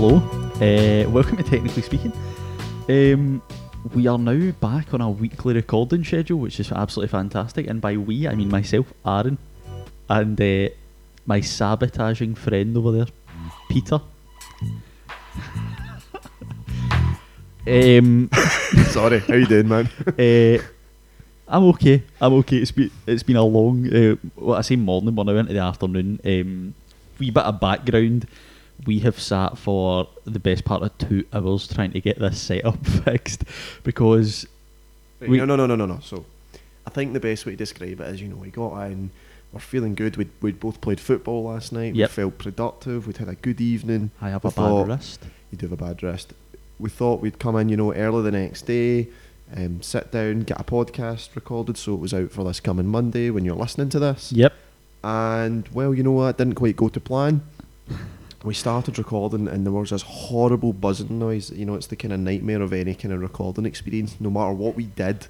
hello. Uh, welcome to Technically Speaking. Um, we are now back on a weekly recording schedule, which is absolutely fantastic. And by we, I mean myself, Aaron, and uh, my sabotaging friend over there, Peter. um, Sorry, how you doing, man? uh, I'm okay. I'm okay. It's been it's been a long. Uh, what I say morning, we're now into the afternoon. Um, wee bit of background. We have sat for the best part of two hours trying to get this setup fixed because We- no, no, no, no, no, no. So, I think the best way to describe it is, you know, we got in, we're feeling good. We'd, we'd both played football last night. Yep. We felt productive. We'd had a good evening. I have We a bad thought- wrist. You do have a bad rest. We thought we'd come in, you know, early the next day, um, sit down, get a podcast recorded so it was out for this coming Monday when you're listening to this. Yep. And, well, you know what? Didn't quite go to plan. We started recording and there was this horrible buzzing noise. You know, it's the kind of nightmare of any kind of recording experience. No matter what we did,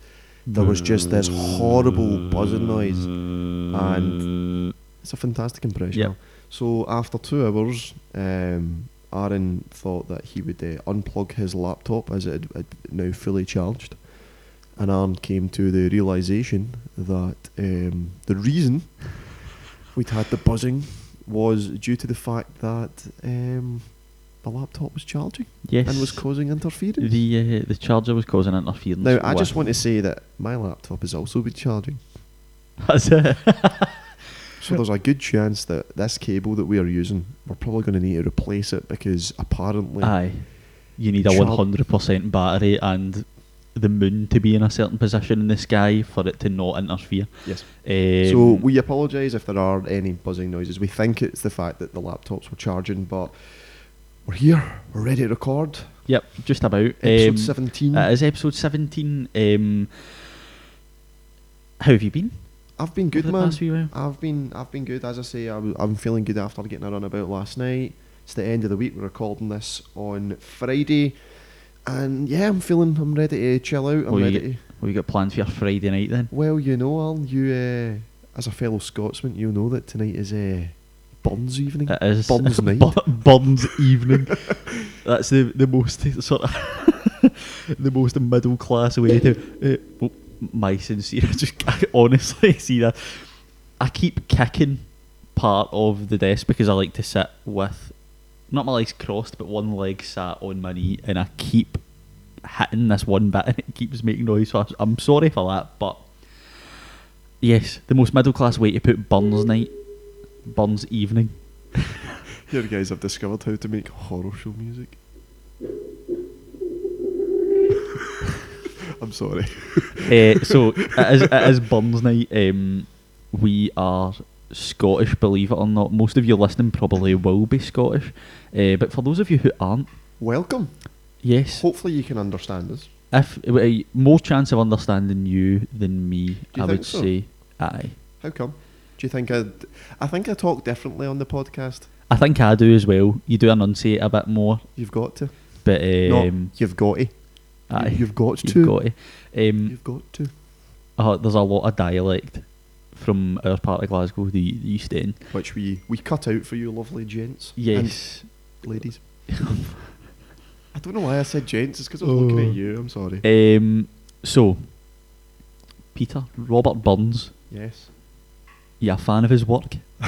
there was just this horrible buzzing noise. And it's a fantastic impression. Yep. So after two hours, um, Aaron thought that he would uh, unplug his laptop as it had now fully charged. And Aaron came to the realization that um, the reason we'd had the buzzing was due to the fact that um, the laptop was charging Yes. and was causing interference. the uh, the charger was causing interference. now, I just want to say that my laptop has also been charging. That's it. So there's a good chance that this cable that we are using, we're probably going to need to replace it because apparently Aye. You need a one hundred percent battery and the moon to be in a certain position in the sky for it to not interfere. yes. Um, so we apologise if there are any buzzing noises. We think it's the fact that the laptops were charging, but we're here. We're ready to record. Yep, just about. Episode Um, 17. That is episode 17. Um, how have you been? I've been good, man. past wee while? I've been I've been good. As I say, I w- I'm feeling good after getting a run about last night. It's the end of the week. We're recording this on Friday, and yeah, I'm feeling I'm ready to chill out. I'm What ready. to, What you got planned for your Friday night then? well, you know, Al, you uh, as a fellow Scotsman, you know that tonight is uh, Burns evening. It is Burns night. Bu- Burns evening. That's the the most sort of the most middle class way to. Uh, well, my sincere, just I honestly see that. I keep kicking part of the desk because I like to sit with not my legs crossed, but one leg sat on my knee, and I keep hitting this one bit, and it keeps making noise. So I'm sorry for that, but yes, the most middle class way to put Burns night, Burns evening. Here, guys, have discovered how to make horror show music. I'm sorry. uh, so it is, it is Burns night. Um, we are Scottish, believe it or not. Most of you listening probably will be Scottish, uh, but for those of you who aren't, Welcome. yes, Hopefully, you can understand us. if uh, more chance of understanding you than me, you I would so? say. Aye, How come? Do you think I? I think I talk differently on the podcast. I think I do as well. You do enunciate a bit more, You've got to. but no, um, you've got to. aye, You- You've got to. you've got to. Um, You've got to. uh, there's a lot of dialect from our part of Glasgow, the, the East End. Which we we cut out for you, lovely gents. Yes. Ladies. I don't know why I said gents. It's because I was looking Oh. at you. I'm sorry. Um, so, Peter, Robert Burns, yes. you a fan of his work?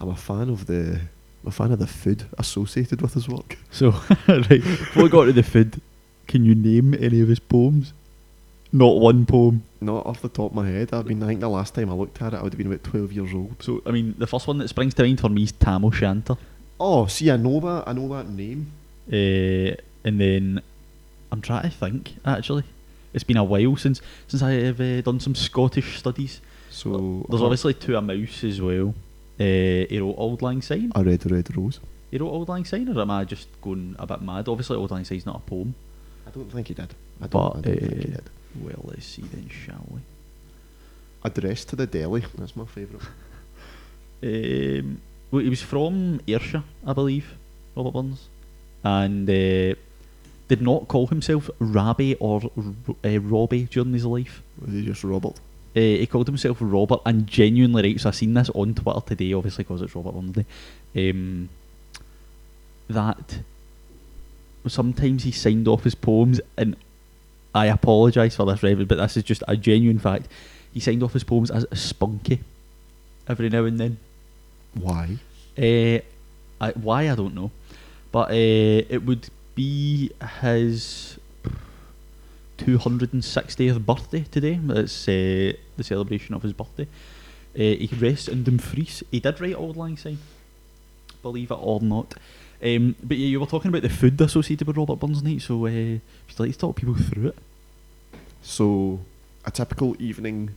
I'm a fan of the. I'm a fan of the food associated with his work. So, right, before we got to the food, can you name any of his poems? Not one poem. Not off the top of my head. I mean, I think the last time I looked at it, I would have been about 12 years old. So, I mean, the first one that springs to mind for me is Tam O'Shanter. Oh, see, I know that. I know that name. Uh, and then, I'm trying to think, actually. It's been a while since since I have uh, done some Scottish studies. So There's uh, obviously To a Mouse as well. Uh, he wrote Auld Lang Syne. a red, red rose. He wrote Auld Lang Syne, or am I just going a bit mad? Obviously, Auld Lang Syne's not a poem. I don't think he did. I don't, But, I don't think he uh, did. Well, let's see then, shall we? Address to the Deil. That's my favourite. Um, well, he was from Ayrshire, I believe, Robert Burns, and uh, did not call himself Rabbie or uh, Robbie during his life. Was he just Robert? Uh, he called himself Robert, and genuinely right. So I seen this on Twitter today, obviously because it's Robert Burns Day. Um, that sometimes he signed off his poems, and I apologise for this, Reverend, but this is just a genuine fact. He signed off his poems as spunky every now and then. Why? Uh, I, why I don't know, but uh, it would be his 260th birthday today. It's uh, the celebration of his birthday. Uh, he rests in Dumfries. He did write Auld Lang Syne, believe it or not. Um, but yeah, you were talking about the food associated with Robert Burns Night, so uh, would you like to talk people through it So, a typical evening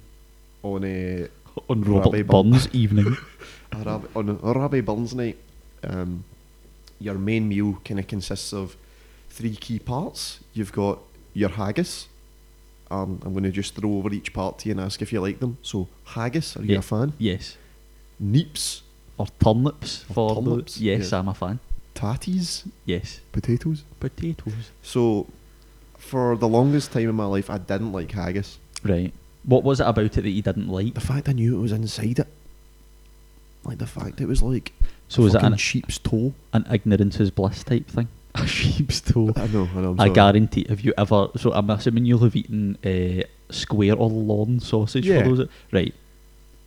on a on Robert Burn- Burns evening? a on a Burns night, um, your main meal kind of consists of three key parts. You've got your haggis. Um, I'm going to just throw over each part to you and ask if you like them. So, haggis, are you Yeah. a fan? Yes, Neeps, or turnips Or for the- yes, yeah. I'm a fan. Tatties, Yes, potatoes. potatoes. So, for the longest time in my life, I didn't like haggis. Right. What was it about it that you didn't like? The fact I knew it was inside it, like the fact it was like So a is it fucking an, sheep's toe. an ignorance is bliss type thing? A sheep's toe. I know, I know. I'm I sorry. guarantee. Have you ever? So I'm assuming you'll have eaten uh, square or Lorne sausage Yeah. for those. Right.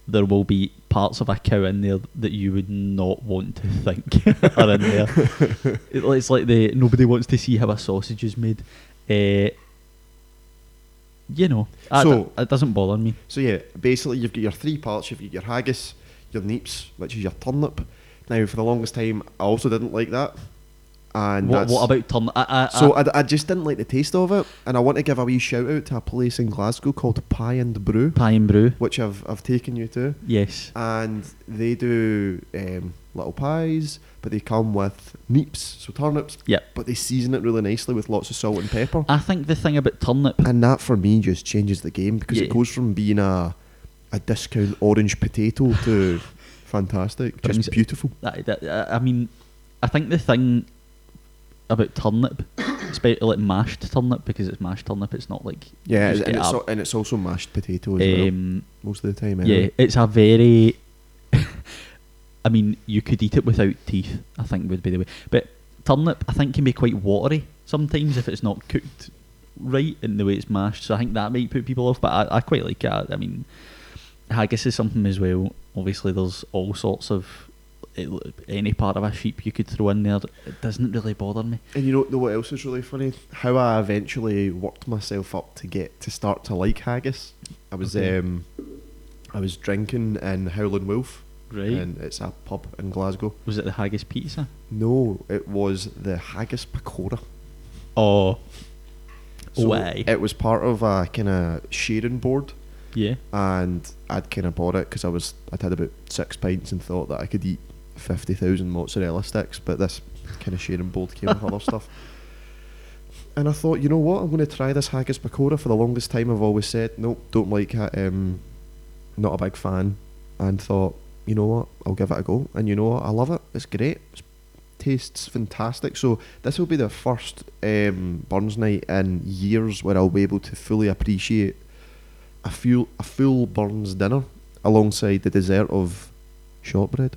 There will be parts of a cow in there that you would not want to think are in there. It's like the nobody wants to see how a sausage is made. Uh, you know, So- it doesn't bother me. So yeah, basically you've got your three parts. You've got your haggis, your neeps, which is your turnip. Now, for the longest time, I also didn't like that. And What, what about turn? I, I, So I, I, just didn't like the taste of it, and I want to give a wee shout out to a place in Glasgow called Pie and Brew, pie and brew. which I've I've taken you to, Yes. and they do um, little pies, but they come with neeps, so turnips, Yep. but they season it really nicely with lots of salt and pepper. I think the thing about turnip And that for me just changes the game because Yeah. it goes from being a a discount orange potato to fantastic, just beautiful. that, that, I I mean, I think the thing about turnip, especially like mashed turnip, because it's mashed turnip, it's not like Yeah, and it's, al- and it's also mashed potato as well um, most of the time. yeah, it's a very. I mean, you could eat it without teeth. I think would be the way, but turnip I think can be quite watery sometimes if it's not cooked right in the way it's mashed. So I think that might put people off. But I, I quite like it. I, I mean, haggis is something as well. Obviously, there's all sorts of. It, any part of a sheep you could throw in there, it doesn't really bother me. And you know, know what else is really funny? How I eventually worked myself up to get to start to like haggis. I was Okay. um, I was drinking in Howlin' Wolf, Right? and it's a pub in Glasgow. Was it the haggis pizza? No, it was the haggis pakora. Oh, So Why? It was part of a kind of sharing board, yeah. and I'd kind of bought it because I was I'd had about six pints and thought that I could eat fifty thousand mozzarella sticks, but this kind of sharing board came with other stuff. And I thought, you know what, I'm going to try this haggis pakora. For the longest time, I've always said, nope, don't like it. Um, not a big fan. And thought, you know what, I'll give it a go. And you know what, I love it. It's great. It tastes fantastic. So this will be the first um, Burns night in years where I'll be able to fully appreciate a full a full Burns dinner alongside the dessert of shortbread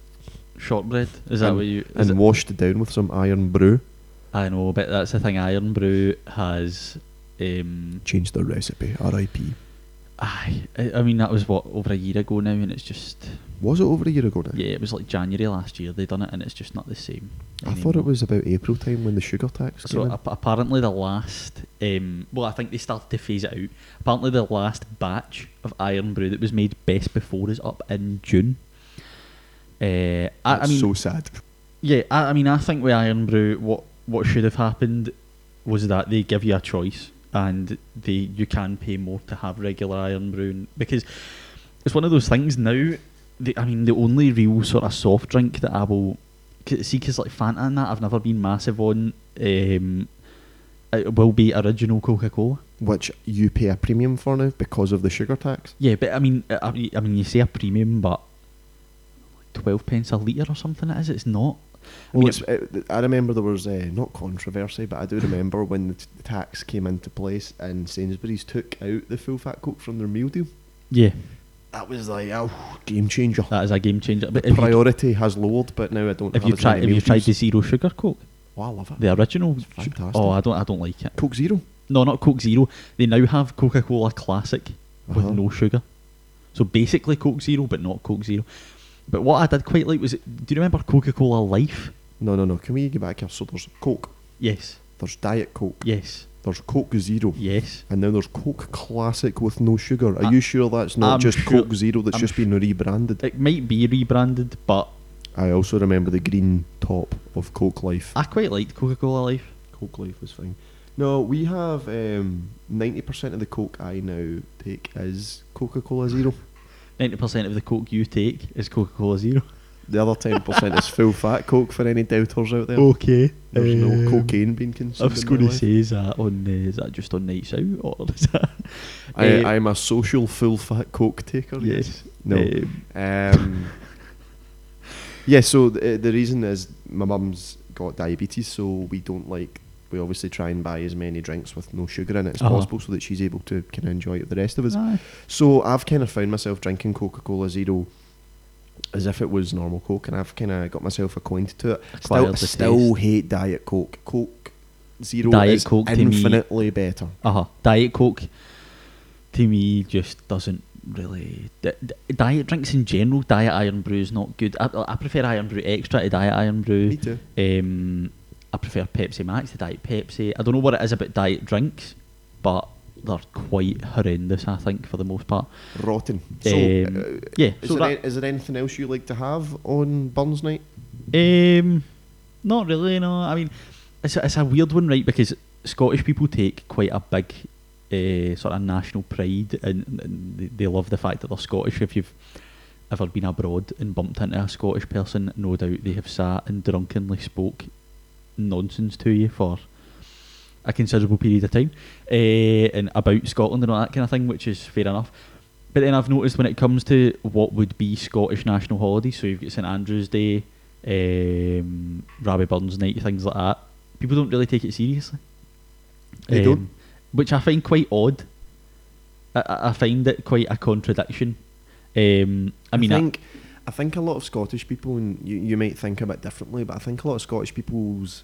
Shortbread. Is that And- what you? And washed it, washed down with some Irn-Bru. I know, but that's the thing. Irn-Bru has. Um, Changed the recipe. R.I.P. aye, I, I mean that was what over a year ago now, and it's just Was it over a year ago now? yeah, it was like January last year they done it, and it's just not the same. I thought it was about April time when the sugar tax So came in. ap- apparently the last, um, well, I think they started to phase it out. Apparently the last batch of Irn-Bru that was made best before is up in June. Uh, I, I mean, so sad. yeah, I, I mean, I think with Irn-Bru, what what should have happened was that they give you a choice, and they you can pay more to have regular Irn-Bru because it's one of those things now. The, I mean, the only real sort of soft drink that I will see, because like Fanta and that, I've never been massive on. Um, it will be original Coca Cola. Which you pay a premium for now because of the sugar tax. Yeah, but I mean, I I mean, you say a premium, but twelve pence a litre or something. It is. It's not. I Well, mean, it's, it, I remember there was uh, not controversy, but I do remember when the, t- tax came into place and Sainsbury's took out the full fat coke from their meal deal. yeah, That was like, oh, game changer. that is a game changer. But Priority has lowered, but now I don't have you many Have you tried the zero sugar Coke? Oh, I love it. The original. It's fantastic. Oh, I don't. I don't like it. Coke Zero. No, not Coke Zero. They now have Coca Cola Classic with Uh-huh. no sugar. So basically Coke Zero, but not Coke Zero. But what I did quite like was, do you remember Coca Cola Life? No, no, no. Can we get back here? So there's Coke, Yes. there's Diet Coke, Yes. there's Coke Zero, Yes. and then there's Coke Classic with no sugar. Are I- you sure that's not I'm just sure- Coke Zero that's I'm just been rebranded? It might be rebranded, but I also remember the green top of Coke Life. I quite liked Coca Cola Life. Coke Life was fine. No, we have um, 90% of the Coke I now take is Coca Cola Zero. 90% of the Coke you take is Coca Cola Zero. The other 10% is full fat Coke for any doubters out there. Okay. There's no um, cocaine being consumed. I was in going to say, is that on? Uh, is that just on nights out, or is that? I, Uh, I'm a social full fat Coke taker. Yes. No. Um, Um, yeah, so the, the reason is my mum's got diabetes, so we don't like. We obviously try and buy as many drinks with no sugar in it as Uh-huh. possible, so that she's able to kind of enjoy it with the rest of us. aye. So I've kind of found myself drinking Coca Cola Zero as if it was normal Coke, and I've kind of got myself acquainted to it. Still, Acquired I still taste. hate Diet Coke. Coke Zero Diet is Coke to me- infinitely better. Uh huh. Diet Coke, to me, just doesn't really. D- d- diet drinks in general, Diet Irn-Bru is not good. I, I prefer Irn-Bru Extra to Diet Irn-Bru. Me too. Um, I prefer Pepsi Max to Diet Pepsi. I don't know what it is about diet drinks, but they're quite horrendous. I think for the most part. Rotten. So, Um, uh, yeah, Is, so there, that- is there anything else you like to have on Burns Night? Um, not really. No, I mean, it's a, it's a weird one, right? Because Scottish people take quite a big uh, sort of national pride, and, and they love the fact that they're Scottish. If you've ever been abroad and bumped into a Scottish person, no doubt they have sat and drunkenly spoke nonsense to you for a considerable period of time, uh, and about Scotland and all that kind of thing, which is fair enough. But then I've noticed when it comes to what would be Scottish national holidays, so you've got St Andrew's Day, um, Rabbie Burns Night, things like that. People don't really take it seriously. They don't? Which I find quite odd. I- I, I find it quite a contradiction. Um, I mean, I- think I think a lot of Scottish people, and you, you might think a bit differently, but I think a lot of Scottish people's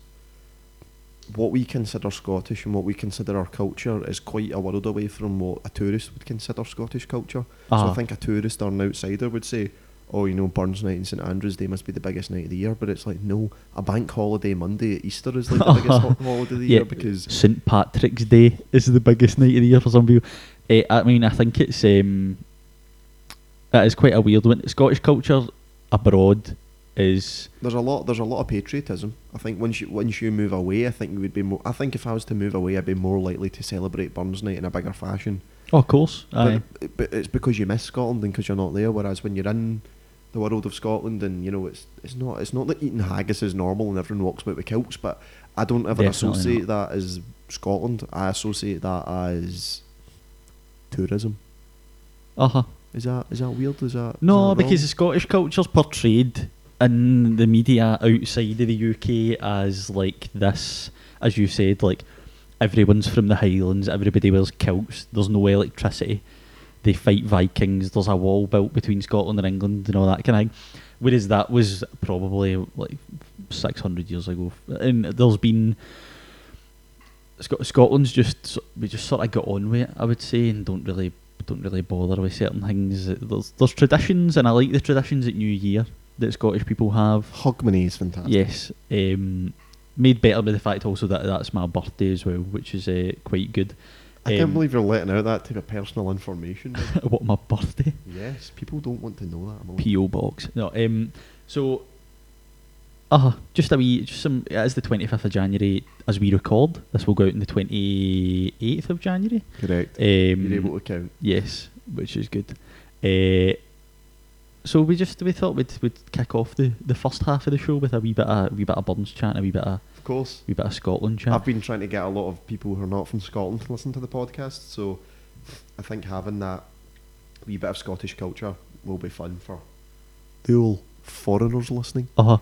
what we consider Scottish and what we consider our culture is quite a world away from what a tourist would consider Scottish culture. So Uh-huh. I think a tourist or an outsider would say, "Oh, you know, Burns Night and St Andrews Day must be the biggest night of the year," but it's like no, a bank holiday Monday at Easter is like the biggest ho- holiday of the yeah, year because St Patrick's Day is the biggest night of the year for some people. Eh, I mean, I think it's um, that is quite a weird one. Scottish culture abroad is there's a lot there's a lot of patriotism. I think once you once you move away, I think you would be more. I think if I was to move away, I'd be more likely to celebrate Burns Night in a bigger fashion. oh, of course. But, but it's because you miss Scotland and because you're not there. Whereas when you're in the world of Scotland and you know it's it's not it's not that eating haggis is normal and everyone walks about with kilts, but I don't ever Definitely associate that as Scotland. I associate that as tourism. Uh huh. Is that is that weird? Is that is No, that because wrong? Scottish culture's portrayed in the media outside of the UK as like this, as you said, like everyone's from the Highlands, everybody wears kilts, there's no electricity, they fight Vikings, there's a wall built between Scotland and England and all that kind of thing. Whereas that was probably like 600 years ago. And there's been. Scot- Scotland's just we just sort of got on with it, I would say, and don't really don't really bother with certain things. There's there's traditions, and I like the traditions at New Year that Scottish people have. Hogmanay is fantastic. Yes, um, made better by the fact also that that's my birthday as well, which is uh, quite good. I can't Um, believe you're letting out that type of personal information. what my birthday? yes, people don't want to know that. PO box. No, um, so, uh, just a wee, just some. It is the twenty fifth of January as we record. This will go out on the twenty eighth of January. Correct. Um, You're able to count. Yes, which is good. Uh, so we just we thought we'd we'd kick off the, the first half of the show with a wee bit of wee bit of Burns chat, and a wee bit of Of course. wee bit of Scotland chat. I've been trying to get a lot of people who are not from Scotland to listen to the podcast, so I think having that wee bit of Scottish culture will be fun for the old foreigners listening. Uh-huh.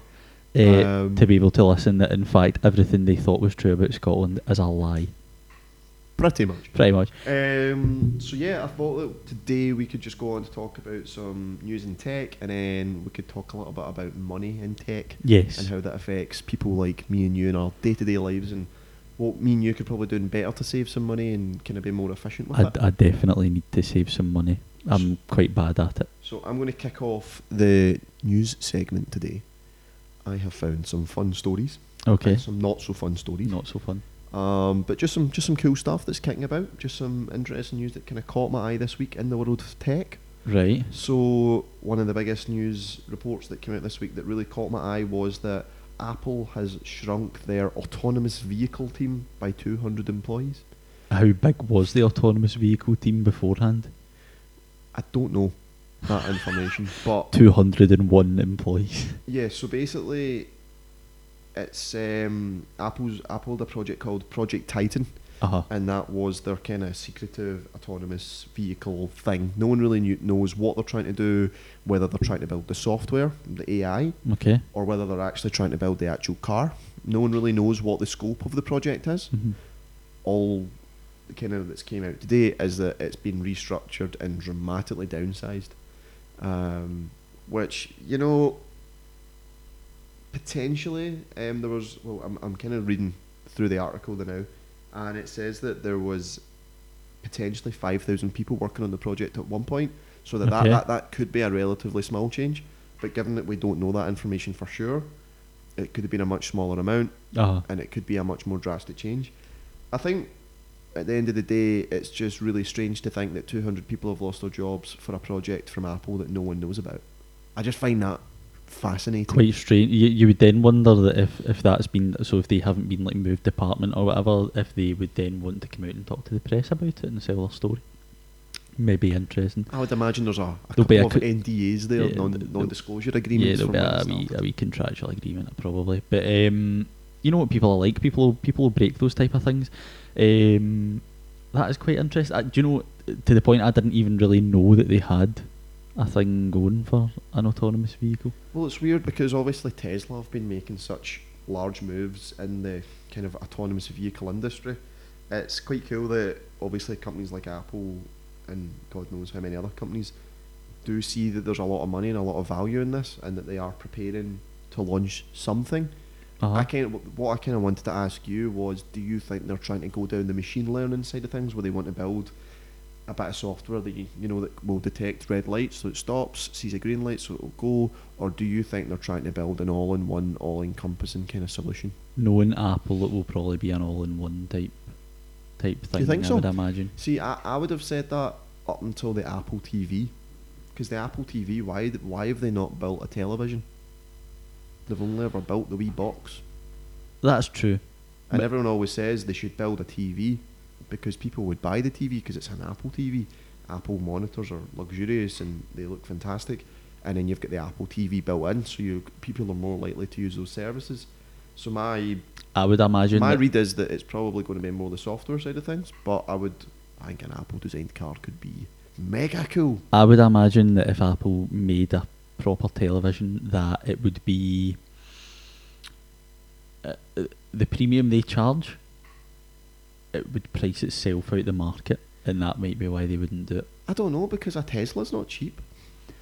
Uh, Um, to be able to listen that in fact everything they thought was true about Scotland is a lie. Pretty much. Pretty much. Um, so yeah, I thought that today we could just go on to talk about some news in tech, and then we could talk a little bit about money in tech Yes. and how that affects people like me and you in our day-to-day lives, and what me and you could probably do better to save some money and kind of be more efficient with I, it. I definitely need to save some money. I'm quite bad at it. So I'm going to kick off the news segment today. I have found some fun stories, Okay. some not so fun stories. Not so fun. Um, but just some just some cool stuff that's kicking about. Just some interesting news that kind of caught my eye this week in the world of tech. Right. So one of the biggest news reports that came out this week that really caught my eye was that Apple has shrunk their autonomous vehicle team by 200 employees. How big was the autonomous vehicle team beforehand? I don't know that information, but 201 employees. yeah. So basically, it's um, Apple's Apple had a project called Project Titan. Uh huh. and that was their kind of secretive autonomous vehicle thing. No one really knew, knows what they're trying to do, whether they're trying to build the software, the AI, Okay. or whether they're actually trying to build the actual car. No one really knows what the scope of the project is. hmm All kind of that's came out today is that it's been restructured and dramatically downsized, um, which you know potentially um, there was. Well, I'm I'm kind of reading through the article now, and it says that there was potentially five thousand people working on the project at one point. So that, Okay. that that that could be a relatively small change, but given that we don't know that information for sure, it could have been a much smaller amount Uh huh. and it could be a much more drastic change. I think at the end of the day, it's just really strange to think that 200 people have lost their jobs for a project from Apple that no one knows about. I just find that fascinating. Quite strange. You, you would then wonder that if, if that's been so if they haven't been like moved department or whatever, if they would then want to come out and talk to the press about it and sell their story. Maybe interesting. I would imagine there's a, a There'll be a of co- NDAs there, Yeah, non, th- non-disclosure Yeah, agreements. there'll be a wee, a wee contractual agreement probably. But um, you know what people are like. People people break those type of things. Um, that is quite interesting. Uh, do you know to the point I didn't even really know that they had a thing going for an autonomous vehicle. Well, it's weird because obviously Tesla have been making such large moves in the kind of autonomous vehicle industry. It's quite cool that obviously companies like Apple and God knows how many other companies do see that there's a lot of money and a lot of value in this, and that they are preparing to launch something. Uh-huh. I kind of, what I kind of wanted to ask you was, do you think they're trying to go down the machine learning side of things, where they want to build a bit of software that you, you know that will detect red lights so it stops, sees a green light so it'll go, or do you think they're trying to build an all-in-one, all-encompassing kind of solution? Knowing Apple, it will probably be an all-in-one type type thing. you think I so? would imagine. See, I, I would have said that up until the Apple TV, because the Apple TV, why why have they not built a television? They've only ever built the wee box. That's true. And But- everyone always says they should build a TV because people would buy the TV because it's an Apple TV. Apple monitors are luxurious and they look fantastic. And then you've got the Apple TV built in, so you people are more likely to use those services. So my I would imagine. my read is that it's probably going to be more the software side of things. But I would I think an Apple designed car could be mega cool. I would imagine that if Apple made a proper television, that it would be uh, uh, the premium they charge. It would price itself out the market, and that might be why they wouldn't do it. I don't know because a Tesla's not cheap.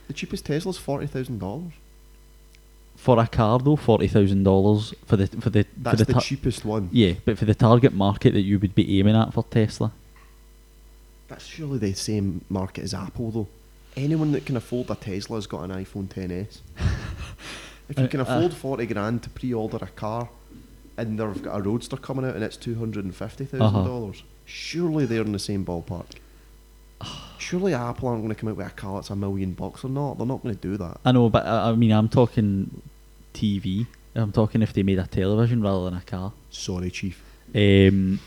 The cheapest Tesla's forty thousand dollars. For a car though, forty thousand dollars for the for the That's for the, the tar- cheapest one. yeah, but for the target market that you would be aiming at for Tesla, That's surely the same market as Apple, though. Anyone that can afford a Tesla has got an iPhone 10s. if you Uh, can uh. afford forty grand to pre-order a car, and they've got a Roadster coming out and it's two hundred and fifty thousand dollars, surely they're in the same ballpark. surely Apple aren't going to come out with a car that's a million bucks or not. They're not going to do that. I know, but I, I mean, I'm talking TV. I'm talking if they made a television rather than a car. Sorry, Chief. Um,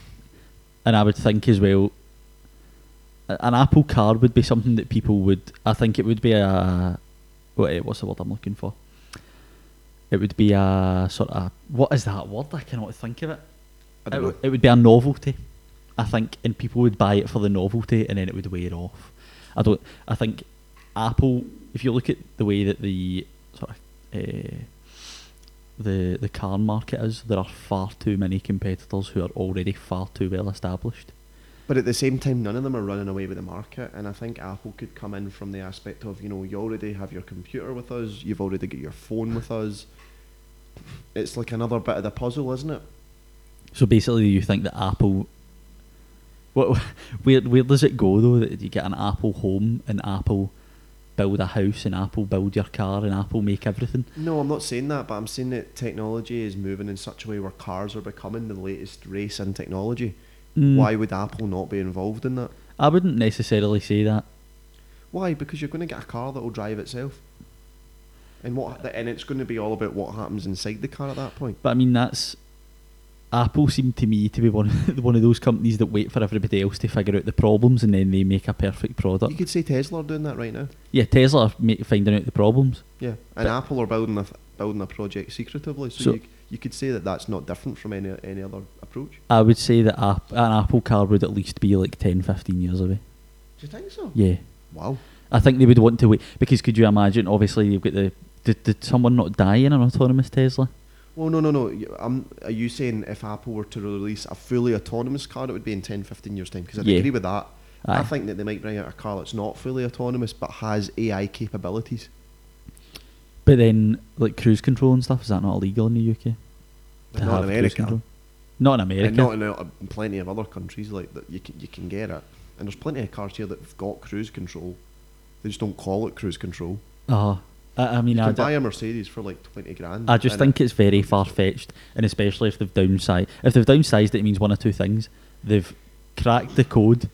and I would think as well, an Apple car would be something that people would. I think it would be a. What, what's the word I'm looking for? It would be a sort of. What is that word? I cannot think of it. It, don't know. w- it would be a novelty, I think, and people would buy it for the novelty, and then it would wear off. I don't. I think Apple. If you look at the way that the sort of uh, the the car market is, there are far too many competitors who are already far too well established. But at the same time, none of them are running away with the market, and I think Apple could come in from the aspect of you know you already have your computer with us, you've already got your phone with us. It's like another bit of the puzzle, isn't it? So basically, you think that Apple. What, where where does it go though? That you get an Apple home and Apple build a house and Apple build your car and Apple make everything. No, I'm not saying that, but I'm saying that technology is moving in such a way where cars are becoming the latest race in technology. Mm, Why would Apple not be involved in that? I wouldn't necessarily say that. Why? Because you're going to get a car that will drive itself. And what? And it's going to be all about what happens inside the car at that point. But I mean, that's Apple seemed to me to be one of, one of those companies that wait for everybody else to figure out the problems and then they make a perfect product. You could say Tesla are doing that right now. Yeah, Tesla are ma- finding out the problems. Yeah, and But- Apple are building a building a project secretively. So, So- you, you could say that that's not different from any any other approach. I would say that an Apple car would at least be like 10, 15 years away. Do you think so? Yeah. Wow. I think they would want to wait because could you imagine? Obviously, you've got the. Did, did someone not die in an autonomous Tesla? Well, no, no, no. You- Um, are you saying if Apple were to release a fully autonomous car, it would be in 10, 15 years' time? Because I'd Yeah. agree with that. I think that they might bring out a car that's not fully autonomous but has AI capabilities. But then, like cruise control and stuff, is that not illegal in the UK? But To not in America. control? Not in America. And not in, uh, plenty of other countries like that. You can you can get it, and there's plenty of cars here that have got cruise control. They just don't call it cruise control. Uh, I, I mean, You I, can d- buy a Mercedes for like twenty grand. I just think it- it's very far fetched, and especially if they've downsized. If they've downsized it, it means one of two things: they've cracked the code,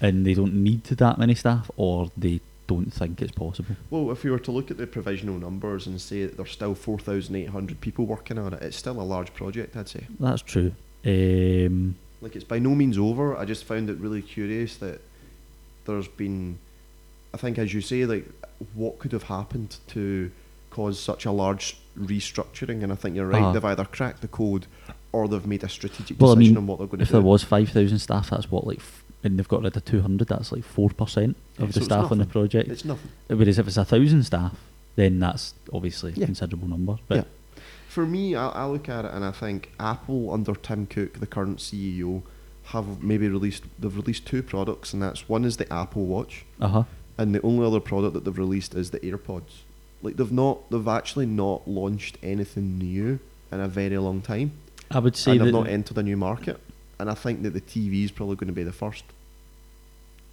and they don't need that many staff, or they don't think it's possible. Well, if we were to look at the provisional numbers and say that there's still four thousand eight hundred people working on it, it's still a large project. I'd say. That's true. Um, Like it's by no means over. I just found it really curious that there's been, I think, as you say, like what could have happened to cause such a large restructuring. And I think you're right. Uh-huh. They've either cracked the code or they've made a strategic Well, I decision mean, on what they're going to do. if there was five thousand staff, that's what like, f- and they've got rid of two hundred. That's like four percent Yeah, of so the staff on the project. it's nothing. Whereas if it's a thousand staff, then that's obviously a considerable number. But Yeah. For me, I, I look at it and I think Apple under Tim Cook, the current CEO, have maybe released they've released two products, and that's one is the Apple Watch, uh huh. and the only other product that they've released is the AirPods. Like they've not, they've actually not launched anything new in a very long time, I would say and they've not entered a new market. And I think that the TV is probably going to be the first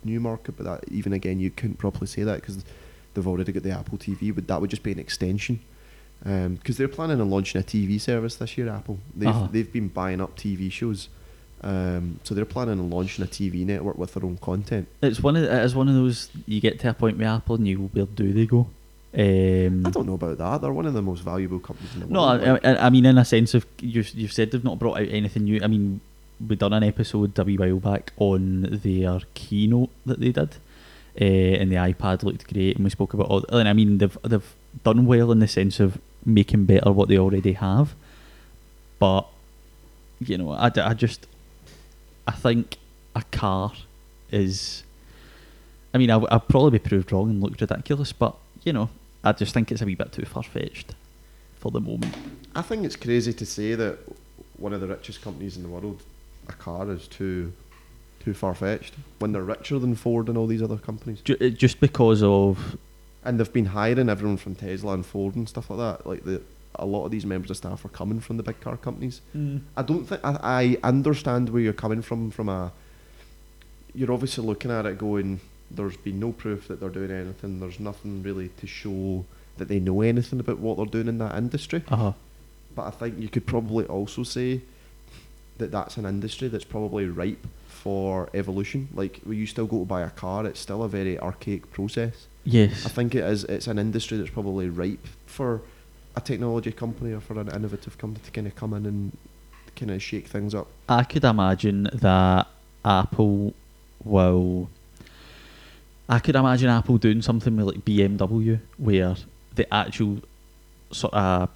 new market, but that even again you couldn't properly say that because they've already got the Apple TV, but that would just be an extension. Because they're planning on launching a TV service this year, Apple. They've Uh-huh. they've been buying up TV shows, um, so they're planning on launching a TV network with their own content. it's one of it is one of those you get to a point with Apple and you go, where do they go? Um, I don't know about that. They're one of the most valuable companies in the No, world. I, I, I mean, in a sense of you've you've said they've not brought out anything new. I mean, we done an episode a wee while back on their keynote that they did, uh, and the iPad looked great, and we spoke about all. And I mean, they've they've done well in the sense of making better what they already have, but you know, I, I just I think a car is. I mean, I, I'll probably be proved wrong and looked ridiculous, but you know, I just think it's a wee bit too far fetched for the moment. I think it's crazy to say that one of the richest companies in the world, a car is too too far fetched when they're richer than Ford and all these other companies. Ju- uh, just because of And they've been hiring everyone from Tesla and Ford and stuff like that. Like the a lot of these members of staff are coming from the big car companies. I don't think I, I understand where you're coming from. From a, you're obviously looking at it going. There's been no proof that they're doing anything. There's nothing really to show that they know anything about what they're doing in that industry. uh But I think you could probably also say that that's an industry that's probably ripe for evolution. Like when you still go to buy a car, it's still a very archaic process. yes, I think it is. It's an industry that's probably ripe for a technology company or for an innovative company to kind of come in and kind of shake things up. I could imagine that Apple will. I could imagine Apple doing something with like BMW, where the actual sort of,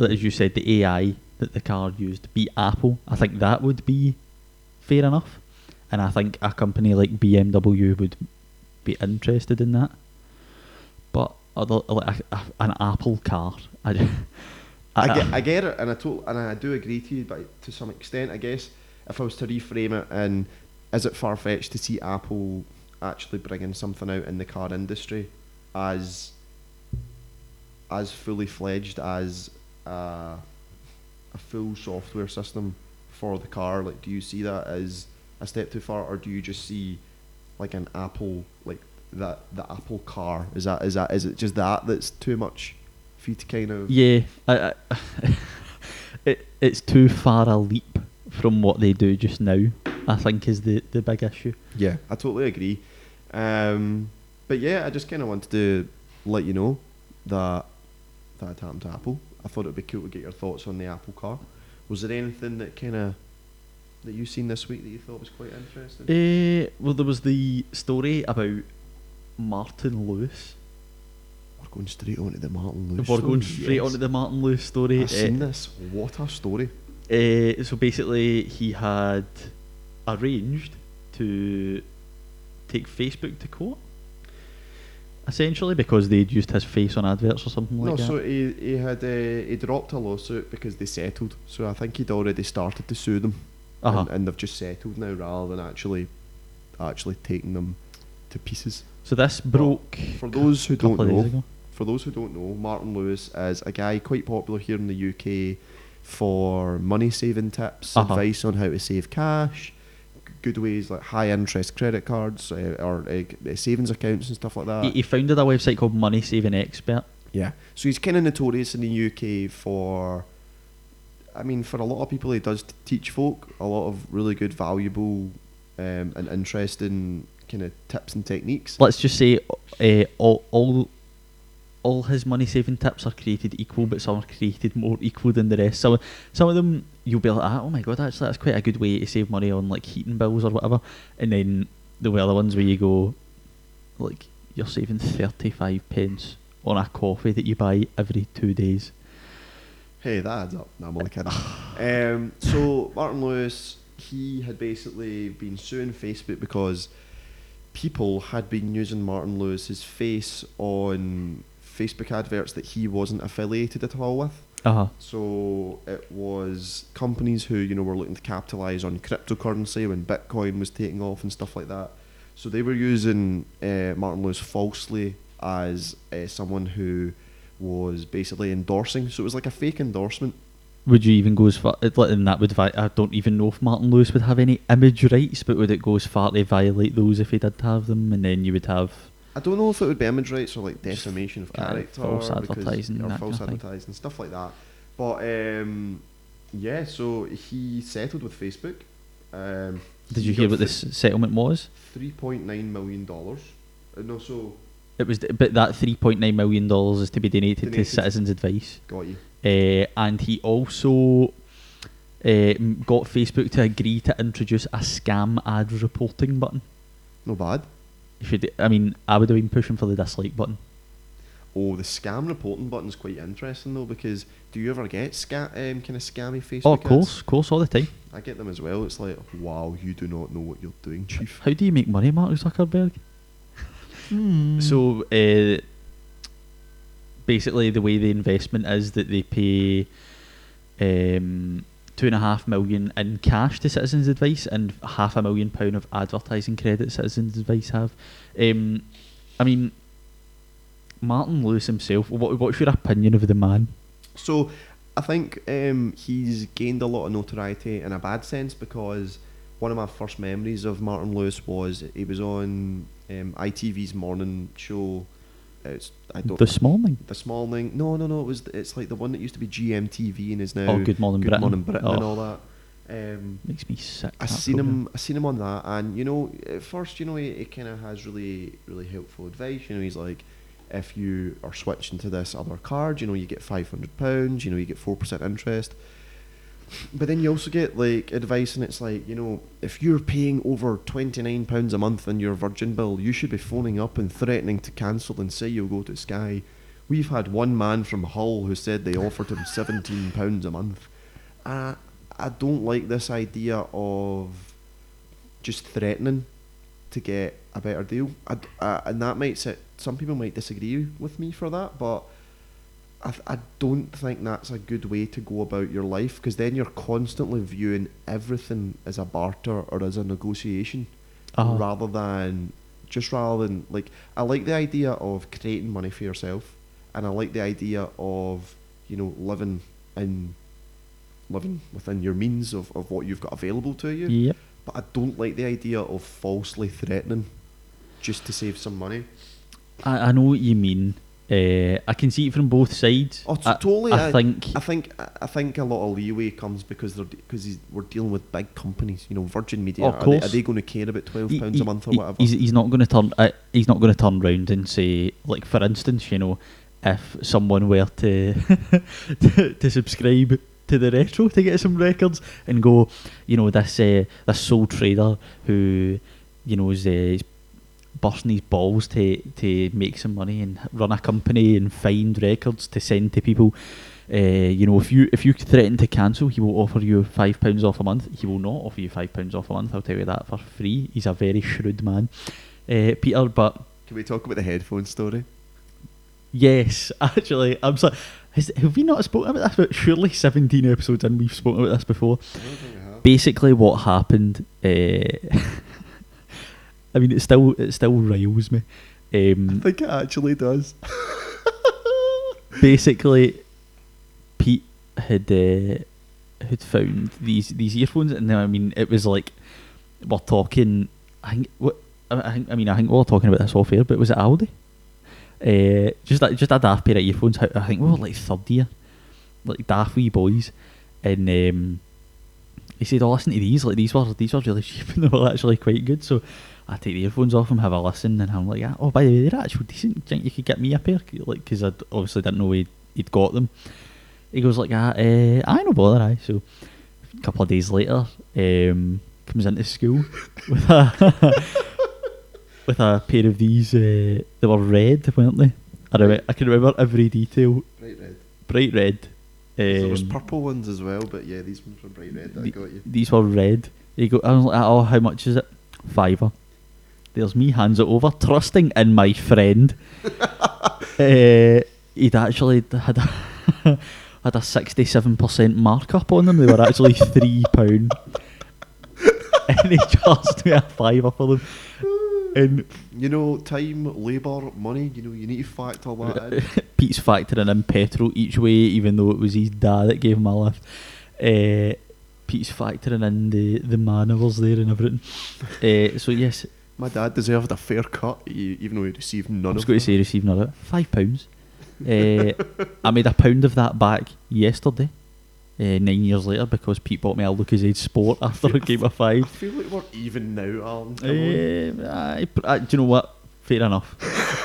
as you said, the AI that the car used be Apple. I think that would be fair enough, and I think a company like BMW would be interested in that. But other, like a, a- an Apple car, I, I, get, I get it, and I to, and I do agree to you, but to some extent, I guess if I was to reframe it and is it far fetched to see Apple actually bringing something out in the car industry as as fully fledged as uh, a full software system for the car? Like, do you see that as a step too far, or do you just see like an Apple like that the Apple car? Is that is that is it just that that's too much for you to kind of Yeah, I, I, it it's too far a leap from what they do just now. I think is the the big issue. Yeah, I totally agree. Um, but yeah, I just kind of wanted to let you know that that had happened to Apple. I thought it'd be cool to get your thoughts on the Apple car. Was there anything that kind of that you seen this week that you thought was quite interesting? Uh, well, there was the story about Martin Lewis. We're going straight on to the Martin Lewis. We're story, going straight yes. onto the Martin Lewis story. I've seen Uh, this. What a story! Uh, so basically, he had arranged to take Facebook to court. Essentially, because they'd used his face on adverts or something like no, that. No, so he he had uh, he dropped a lawsuit because they settled. So I think he'd already started to sue them, uh-huh. and, and they've just settled now rather than actually actually taking them to pieces. So this broke For those who don't know, for those who don't know, Martin Lewis is a guy quite popular here in the UK for money saving tips, Uh-huh. advice on how to save cash, good ways like high interest credit cards uh, or uh, savings accounts and stuff like that. He, he founded a website called Money Saving Expert. Yeah. So he's kind of notorious in the UK for, I mean, for a lot of people, he does teach folk a lot of really good, valuable, um, and interesting kind of tips and techniques. Let's just say uh, all all all his money saving tips are created equal, but some are created more equal than the rest. Some some of them you'll be like, ah, oh my god, actually that's quite a good way to save money on like heating bills or whatever. And then there were the other ones where you go, like you're saving thirty five pence on a coffee that you buy every two days. Hey, that adds up. No, I'm only kidding. um, so Martin Lewis, he had basically been suing Facebook because people had been using Martin Lewis's face on Facebook adverts that he wasn't affiliated at all with. Uh huh. So it was companies who you know were looking to capitalize on cryptocurrency when Bitcoin was taking off and stuff like that. So they were using uh, Martin Lewis falsely as uh, someone who was basically endorsing. So it was like a fake endorsement. Would you even go as far? And that would. Vi- I don't even know if Martin Lewis would have any image rights, but would it go as far to violate those if he did have them? And then you would have. I don't know if it would be image rights or like defamation of character, false because- advertising, or false kind of thing. advertising, stuff like that. But um, yeah, so he settled with Facebook. Um, Did he you hear got what this settlement was? Three point nine million dollars. Uh, no, so It was, but that three point nine million dollars is to be donated, to Citizens Advice, got you. uh, and he also uh, got Facebook to agree to introduce a scam ad reporting button. No bad. If you, d- I mean, I would have been pushing for the dislike button. Oh, the scam reporting button's quite interesting though because do you ever get sca- um, kind of scammy Facebook? Oh, of course, of course, all the time. I get them as well. It's like, wow, you do not know what you're doing, chief. How do you make money, Mark Zuckerberg? So, uh, basically, the way the investment is that they pay um, two and a half million in cash to Citizens Advice and half a million pound of advertising credit Citizens Advice have. Um, I mean, Martin Lewis himself. What, what's your opinion of the man? So, I think um, he's gained a lot of notoriety in a bad sense because one of my first memories of Martin Lewis was he was on um, ITV's morning show. It's I don't This morning. this morning. No, no, no. It was it's like the one that used to be GMTV and is now Oh, Good Morning Good Britain. Morning Britain and Oh, all that. Um, Makes me sick. I seen him. I seen him on that, and you know, at first, you know, he, he kind of has really, really helpful advice. You know, he's like, if you are switching to this other card, you know, you get five hundred pounds. You know, you get four percent interest. But then you also get like advice, and it's like, you know, if you're paying over twenty nine pounds a month on your Virgin bill, you should be phoning up and threatening to cancel and say you'll go to Sky. We've had one man from Hull who said they offered him seventeen pounds a month. Uh, I don't like this idea of just threatening to get a better deal. I and that might sit. Some people might disagree with me for that, but I, th- I don't think that's a good way to go about your life because then you're constantly viewing everything as a barter or as a negotiation Uh, rather than just rather than like I like the idea of creating money for yourself and I like the idea of you know living in living within your means of, of what you've got available to you Yep. but I don't like the idea of falsely threatening just to save some money I, I know what you mean. Uh, I can see it from both sides. Oh, I, totally. I I- think. I think I think a lot of leeway comes because they're because we're dealing with big companies. You know, Virgin Media. Oh, of are, they, are they going to care about twelve he- pounds he- a month or he- whatever? He's, he's not going to turn. Uh, he's not going to turn round and say, like, for instance, you know, if someone were to to, to subscribe to the retro to get some records and go, you know, this uh, this sole trader who, you know, is, uh, is busting his balls to to make some money and run a company and find records to send to people. Uh, you know, if you if you threaten to cancel, he will offer you five pounds off a month. He will not offer you five pounds off a month. I'll tell you that for free. He's a very shrewd man, uh, Peter. But Can we talk about the headphone story? yes, actually, I'm sorry. Has, have we not spoken about this? But surely 17 episodes and we've spoken about this before. I don't think we have. Basically, what happened? Uh, I mean, it still it still riles me. I Um, think it actually does. basically, Pete had uh, had found these these earphones, and then I mean, it was like we're talking. I think what I I think I mean I think we were talking about this off air, but was it Aldi? Uh, just like just a daft pair of earphones. I I think we were like third year, like daft wee boys, and um, he said, "Oh, listen to these. Like these were these were really cheap, and they were actually quite good." So I take the earphones off him, have a listen, and I'm like, "Ah, "Oh, by the way, they're actually decent. Do you think you could get me a pair?" Like, because I obviously didn't know he'd, he'd got them. He goes like, "Ah, uh, I no bother." I so a couple of days later, um, comes into school with a with a pair of these. Uh, they were red, weren't they? I I can remember every detail. Bright red. Bright red. there was Um, purple ones as well, but yeah, these ones were bright red. That I the- got you. These were red. He go, I was like, oh, how much is it? Fiver. There's me, hands it over, trusting in my friend. uh, he'd actually had a, had a 67% markup on them. They were actually £3. and he charged me a fiver for them. And You know, time, labour, money. You know, you need to factor all that in. Pete's factoring in petrol each way, even though it was his dad that gave him a lift. Uh, Pete's factoring in the, the manoeuvres there and everything. Uh, so yes, My dad deserved a fair cut, even though he received none. I none was of going to say receiving of it. Five pounds. Uh, I made a pound of that back yesterday. Uh, nine years later, because Pete bought me a Lucozade Sport after a game of I five. feel like we're even now, Alan. Uh, I, I, do you know what? Fair enough.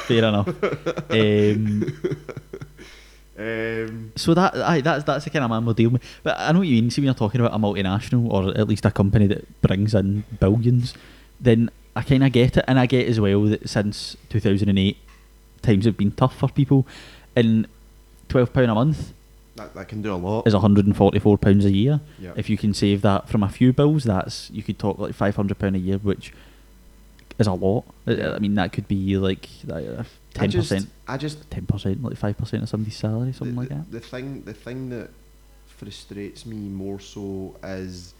Fair enough. Um, Um, So that aye, that's that's the kind of man we're dealing with. But I know what you mean. See, when you're talking about a multinational or at least a company that brings in billions, then I kind of get it, and I get as well that since 2008, times have been tough for people, and twelve pound a month that, that can do a lot. is 144 pounds a year. Yeah. If you can save that from a few bills, that's you could talk like 500 pound a year, which is a lot. I- I mean, that could be like uh, ten percent. I just ten percent, like five percent of somebody's salary, something the, like the, that. The thing, the thing that frustrates me more so is,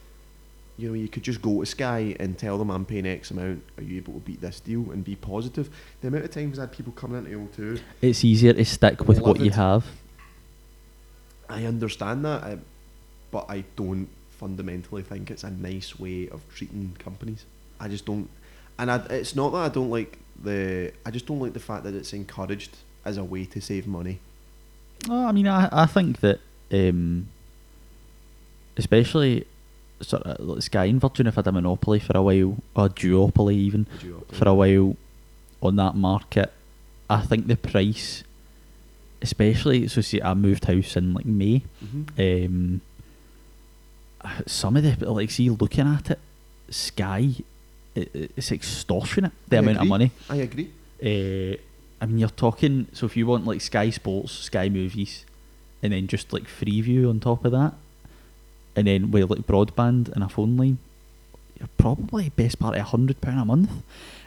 you know, you could just go to Sky and tell them I'm paying X amount. Are you able to beat this deal and be positive? The amount of times I had people coming into L2, It's easier to stick with what you have. I understand that, I, but I don't fundamentally think it's a nice way of treating companies. I just don't, and I, it's not that I don't like the. I just don't like the fact that it's encouraged as a way to save money. Oh, I mean, I, I think that, um, especially sort of like Sky and Virgin have had a monopoly for a while, or duopoly even you for a while on that market. I think the price, especially so see, I moved house in like May. Mhm. Um, some of the like, see, looking at it, Sky, it, it's extortionate the I amount of money. I agree. Uh, I mean, you're talking. So if you want like Sky Sports, Sky Movies, and then just like Freeview on top of that, and then with like broadband and a phone line, you're probably best part of hundred pound a month.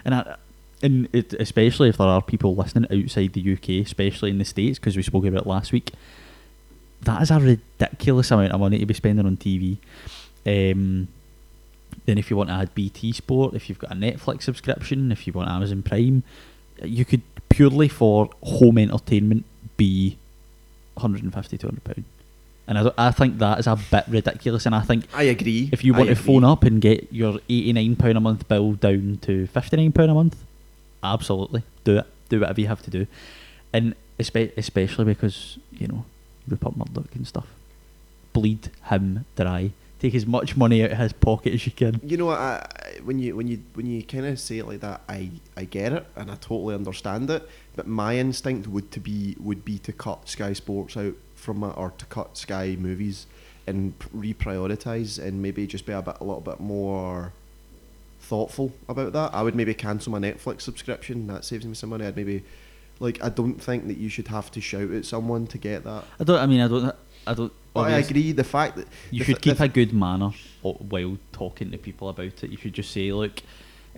And I, and it, especially if there are people listening outside the UK, especially in the States, because we spoke about it last week, that is a ridiculous amount of money to be spending on TV. Um, then if you want to add BT Sport, if you've got a Netflix subscription, if you want Amazon Prime, you could purely for home entertainment be 150 200 pound. And I, I think that is a bit ridiculous. And I think I agree. if you want to phone up and get your 89 pound a month bill down to 59 pound a month, absolutely do it. Do whatever you have to do, and espe- especially because you know Rupert Murdoch and stuff. Bleed him dry. Take as much money out of his pocket as you can. You know, I- when you when you when you kind of say it like that, I I get it and I totally understand it. But my instinct would to be would be to cut Sky Sports out from it, or to cut Sky Movies and reprioritize and maybe just be a bit a little bit more thoughtful about that. I would maybe cancel my Netflix subscription. That saves me some money. I'd maybe like I don't think that you should have to shout at someone to get that. I don't. I mean, I don't. I don't. But I agree. The fact that You should keep a good manner while talking to people about it. You should just say, "Look,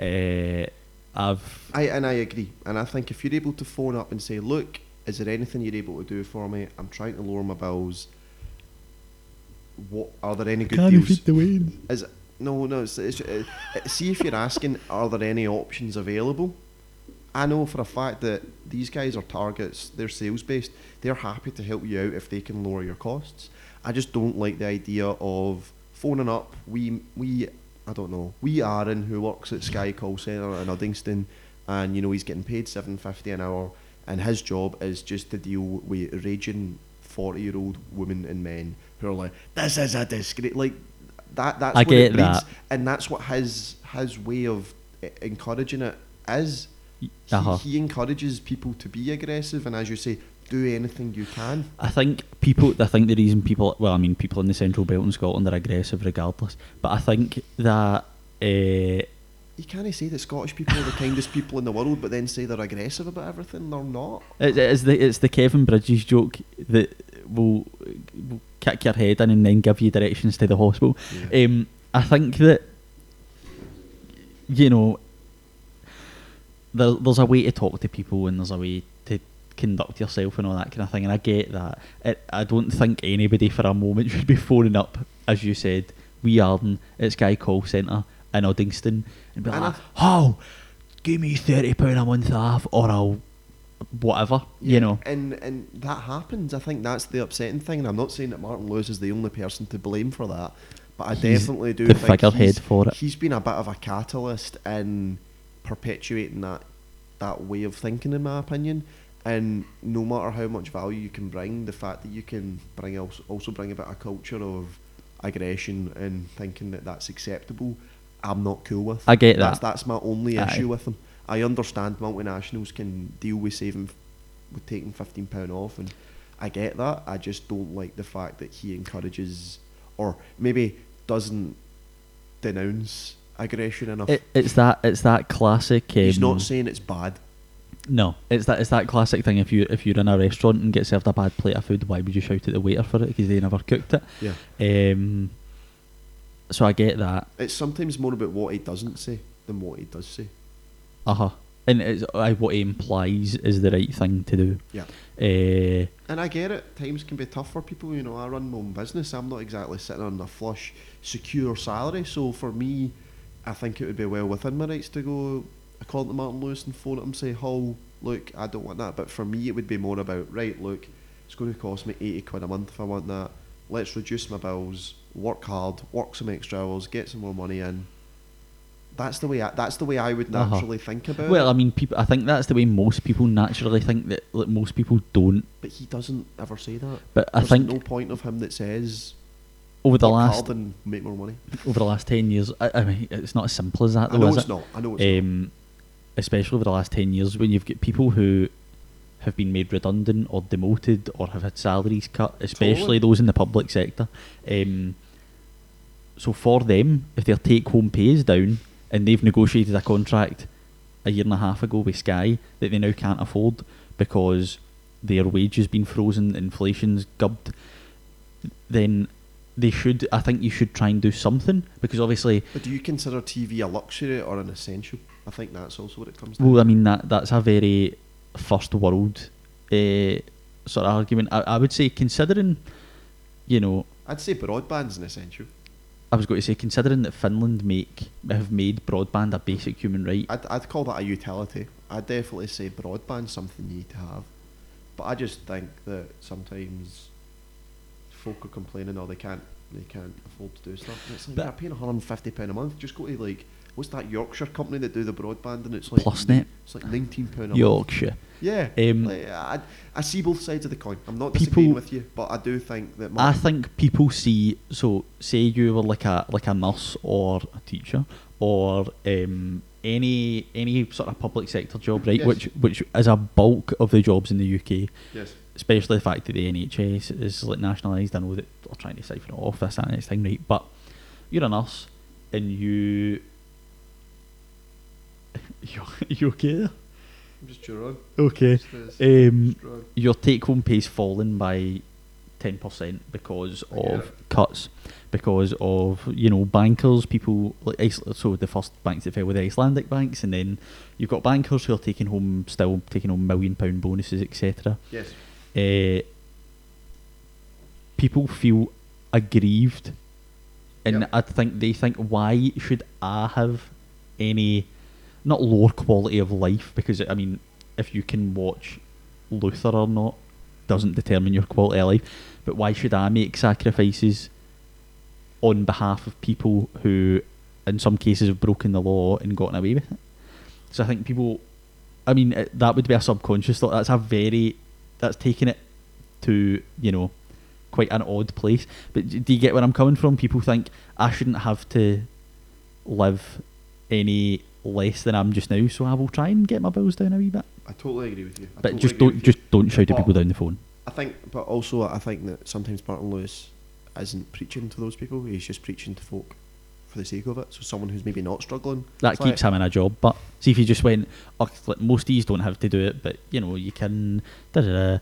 uh, I've I and I agree, and I think if you're able to phone up and say, "Look, is there anything you're able to do for me? I'm trying to lower my bills. What are there any good deals? the wains." Is it, no, no. It's, it's, uh, uh, see if you're asking, are there any options available? I know for a fact that these guys are targets. They're sales based. They're happy to help you out if they can lower your costs. I just don't like the idea of phoning up. We we I don't know. We Aaron who works at Sky Call Centre in Uddingston, and you know he's getting paid seven fifty an hour, and his job is just to deal with raging forty year old women and men who are like, this is a disgrace. Like that. That's I what get it breeds, that. and that's what his his way of e- encouraging it is. Uh-huh. he encourages people to be aggressive, and as you say, do anything you can. I think people. I think the reason people. Well, I mean, people in the Central Belt in Scotland are aggressive regardless. But I think that. Uh, You can't say that Scottish people are the kindest people in the world, but then say they're aggressive about everything. They're not. It, it's the it's the Kevin Bridges joke that will, will kick your head in and then give you directions to the hospital. Yeah. Um, I think that you know there, there's a way to talk to people and there's a way conduct yourself and all that kind of thing, and I get that. It, I don't think anybody for a moment should be phoning up, as you said, we Arden at Sky Call Centre in Uddingston and be And like, "Oh, give me thirty pound a month off, or I'll whatever," you know. and and that happens. I think that's the upsetting thing. And I'm not saying that Martin Lewis is the only person to blame for that, but I He's definitely do the think figurehead for it. He's been a bit of a catalyst in perpetuating that that way of thinking, in my opinion. And no matter how much value you can bring, the fact that you can bring also, also bring about a culture of aggression and thinking that that's acceptable, I'm not cool with. I get that's, that. That's my only Aye. issue with them. I understand multinationals can deal with saving, with taking fifteen pound off, and I get that. I just don't like the fact that he encourages, or maybe doesn't denounce aggression enough. It, it's that it's that classic. Um, He's not saying it's bad. No, it's that it's that classic thing. If you if you're in a restaurant and get served a bad plate of food, why would you shout at the waiter for it because they never cooked it? Yeah, Um, so I get that. it's sometimes more about what he doesn't say than what he does say. Uh huh. And it's, uh, what he implies is the right thing to do. Yeah. Uh, And I get it. Times can be tough for people. You know, I run my own business. I'm not exactly sitting on a flush, secure salary. So for me, I think it would be well within my rights to go call to Martin Lewis and phone it and say, "Hull, look, I don't want that." But for me, it would be more about right. Look, it's going to cost me eighty quid a month if I want that. Let's reduce my bills, work hard, work some extra hours, get some more money in. That's the way. I, that's the way I would Uh-huh. naturally think about well, it. I mean, people. I think that's the way most people naturally think that. Like, most people don't. but he doesn't ever say that. But I There's think no point of him that says over the work last hard and make more money. over the last ten years, I, I mean, it's not as simple as that, I know it's it? not. I know it's not. Especially over the last 10 years when you've got people who have been made redundant or demoted or have had salaries cut, especially Totally. those in the public sector. Um, so for them, if their take home pay is down and they've negotiated a contract a year and a half ago with Sky that they now can't afford because their wage has been frozen, inflation's gubbed, then they should, I think you should try and do something because obviously But do you consider TV a luxury or an essential? I think that's also what it comes down. To. Well, I mean that that's a very first world uh, sort of argument. I, I would say considering, you know, I'd say broadband's an essential. I was going to say considering that Finland make have made broadband a basic human right. I'd, I'd call that a utility. I'd definitely say broadband's something you need to have. But I just think that sometimes folk are complaining or they can't they can't afford to do stuff. And it's like But- you're paying 150 pound a month. Just go to like what's that Yorkshire company that do the broadband and it's like Plusnet. It's like 19 pound. Yorkshire. Yeah. Um, like, I, I see both sides of the coin. I'm not People- disagreeing with you, but I do think that I think people see so say you were like a like a nurse or a teacher or um, any any sort of public sector job, right? Yes. Which which is a bulk of the jobs in the UK. yes. especially the fact that the NHS is like nationalised. I know that they're trying to siphon it off this and next thing, right? But you're a nurse and you you you okay there? I'm just chewing. Okay. Just, Um, strong. your take home pay's fallen by ten percent because of cuts, because of you know bankers, people like Iceland, so the first banks that fell were the Icelandic banks, and then you've got bankers who are taking home still taking home million pound bonuses, etc. Yes. uh, people feel aggrieved, and Yep. I think they think, why should I have any, not lower quality of life? Because I mean, if you can watch Luther or not, doesn't determine your quality of life. But why should I make sacrifices on behalf of people who, in some cases, have broken the law and gotten away with it? So I think people, I mean, it, that would be a subconscious thought. That's a very, that's taking it to you know, quite an odd place. But do you get where I'm coming from? People think I shouldn't have to live any less than I'm just now, so I will try and get my bills down a wee bit. I totally agree with you. I But totally just don't just don't shout at people down the phone. I think, but also I think that sometimes Martin Lewis isn't preaching to those people. He's just preaching to folk for the sake of it. So someone who's maybe not struggling. That keeps like- him in a job. But see if you just went, oh, like, most of these don't have to do it, but you know you can. Da da da.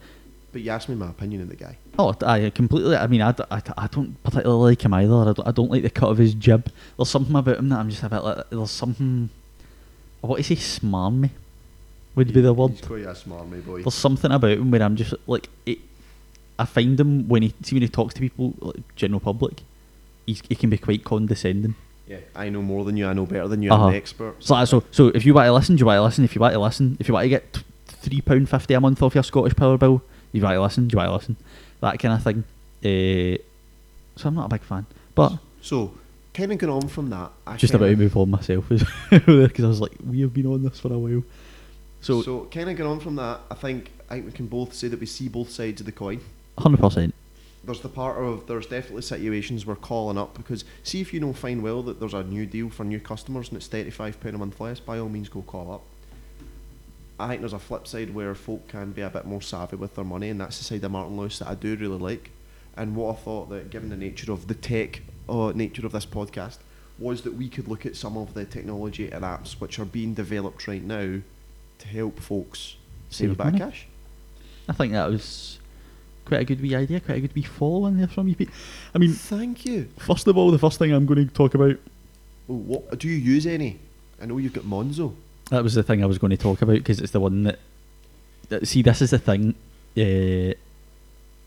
But you asked me my opinion of the guy. Oh, I completely. I mean, I I don't particularly like him either. I don't, I don't like the cut of his jib. There's something about him that I'm just a bit like. There's something. I want to say smarmy would he, be the word. He's quite a smart me boy. There's something about him where I'm just like, it, I find him when he see when he talks to people, like general public, he's, he can be quite condescending. Yeah, I know more than you. I know better than you. Uh-huh. I'm the expert. So, so, so if you want to listen, do you want to listen? If you want to listen, if you want to get t- three pound fifty a month off your Scottish Power bill, you want to listen. Do you want to listen? That kind of thing. Uh, so I'm not a big fan, but So, kind of going on from that. I just about to move on myself because I was like, we have been on this for a while. So, so kind of going on from that, I think I think we can both say that we see both sides of the coin. hundred percent. There's the part of there's definitely situations we're calling up because see if you know fine well that there's a new deal for new customers and it's thirty five pound a month less. By all means, go call up. I think there's a flip side where folk can be a bit more savvy with their money, and that's the side of Martin Lewis that I do really like. And what I thought that, given the nature of the tech uh, nature of this podcast, was that we could look at some of the technology and apps which are being developed right now to help folks save, a Save bit of cash. I think that was quite a good wee idea, quite a good wee follow in there from you, Pete. I mean, Thank you. first of all, the first thing I'm going to talk about Well, what do you use any? I know you've got Monzo. That was the thing I was going to talk about because it's the one that, that. See, this is the thing. Uh,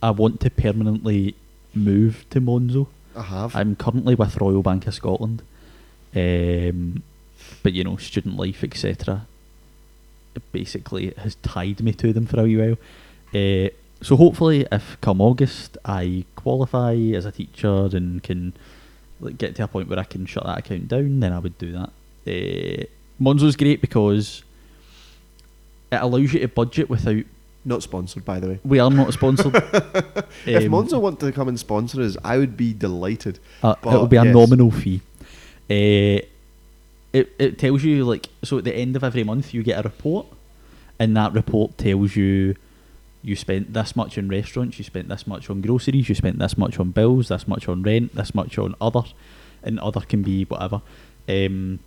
I want to permanently move to Monzo. I have. I'm currently with Royal Bank of Scotland, um, but you know, student life, etc. Basically has tied me to them for a wee while. Uh, so hopefully, if come August I qualify as a teacher and can like get to a point where I can shut that account down, then I would do that. Uh, Monzo's great because it allows you to budget without. Not sponsored, by the way. We are not sponsored. if Um, Monzo want to come and sponsor us, I would be delighted. Uh, it would be a yes. nominal fee. Uh, it it tells you like so at the end of every month you get a report, and that report tells you you spent this much in restaurants, you spent this much on groceries, you spent this much on bills, this much on rent, this much on other, and other can be whatever. Um,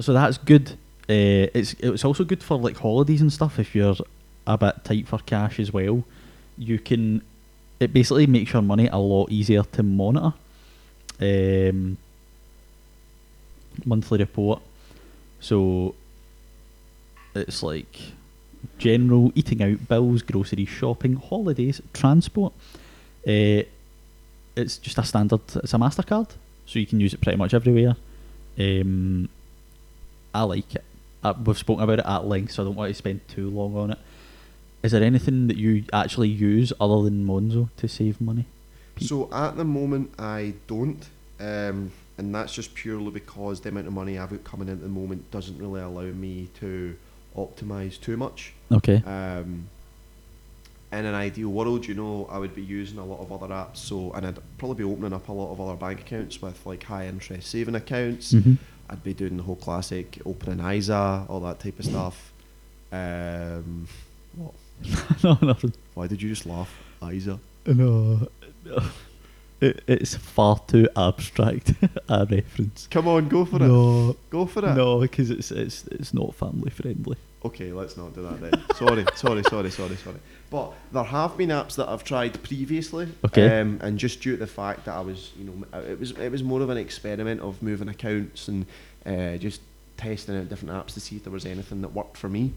so that's good. Uh, it's it's also good for like holidays and stuff if you're a bit tight for cash as well. You can it basically makes your money a lot easier to monitor. Um, monthly report. So it's like general eating out, bills, groceries, shopping, holidays, transport. Uh, it's just a standard. It's a Mastercard, so you can use it pretty much everywhere. Um, I like it. Uh, we've spoken about it at length, so I don't want to spend too long on it. Is there anything that you actually use other than Monzo to save money? Pete? So at the moment, I don't, um, and that's just purely because the amount of money I've got coming in at the moment doesn't really allow me to optimize too much. Okay. Um, in an ideal world, you know, I would be using a lot of other apps. So, and I'd probably be opening up a lot of other bank accounts with like high interest saving accounts. hmm I'd be doing the whole classic opening ISA, all that type of stuff. Um, what? no, nothing. Why did you just laugh? ISA. No, it, it's far too abstract a reference. Come on, go for it. no, Go for it. no, because it's it's it's not family friendly. Okay, let's not do that then. sorry, sorry, sorry, sorry, sorry. But there have been apps that I've tried previously. Okay. Um, and just due to the fact that I was, you know, it was it was more of an experiment of moving accounts and uh, just testing out different apps to see if there was anything that worked for me.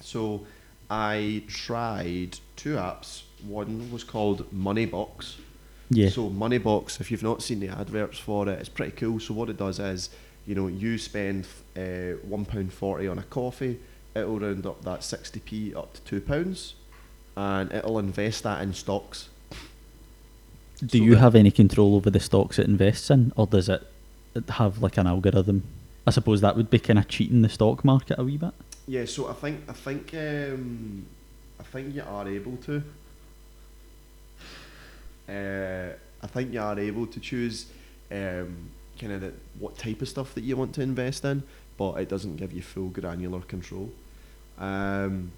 So I tried two apps. One was called Moneybox. Yeah. So Moneybox, if you've not seen the adverts for it, it's pretty cool. So what it does is, you know, you spend uh, one pound forty on a coffee, it'll round up that sixty p up to two pounds, and it'll invest that in stocks. Do so you have any control over the stocks it invests in, or does it have like an algorithm? I suppose that would be kind of cheating the stock market a wee bit. Yeah. So I think I think um, I think you are able to. Uh, I think you are able to choose um, kind of what type of stuff that you want to invest in, but it doesn't give you full granular control. Um,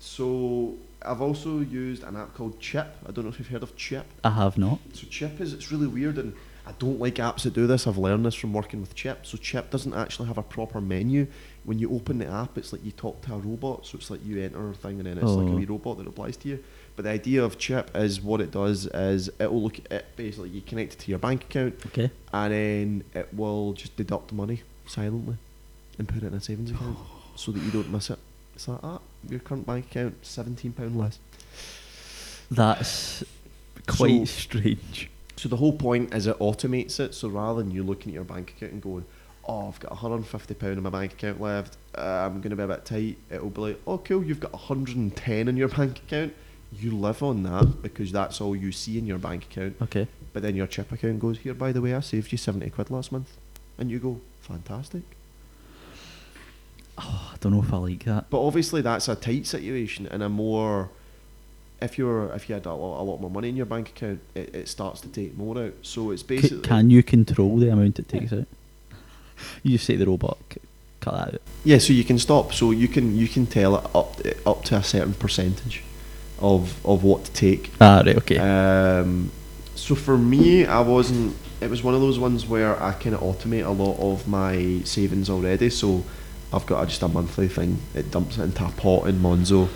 so I've also used an app called Chip. I don't know if you've heard of Chip. I have not. So Chip is it's really weird and I don't like apps that do this. I've learned this from working with Chip. So Chip doesn't actually have a proper menu. When you open the app, it's like you talk to a robot. So it's like you enter a thing and then it's like a Oh. wee robot that replies to you. But the idea of Chip is what it does is it will look at basically you connect it to your bank account Okay. and then it will just deduct the money silently and put it in a savings account so that you don't miss it. It's like ah, your current bank account seventeen pound less. That's quite So- strange. So the whole point is it automates it. So rather than you looking at your bank account and going, "Oh, I've got 150 pound in my bank account left. Uh, I'm going to be a bit tight," it'll be like, "Oh, cool, you've got 110 in your bank account. You live on that because that's all you see in your bank account. Okay. But then your chip account goes, "Here, by the way, I saved you 70 quid last month," and you go, "Fantastic." Oh, I don't know if I like that. But obviously, that's a tight situation and a more. If you're if you had a lot, a lot more money in your bank account, it, it starts to take more out. So it's C- basically can you control the amount it takes out? You just say the robot, c- cut that out. Yeah, so you can stop. So you can you can tell it up up to a certain percentage of of what to take. Ah, right, okay. Um, so for me, I wasn't. It was one of those ones where I kind of automate a lot of my savings already. So I've got a, just a monthly thing. It dumps it into a pot in Monzo,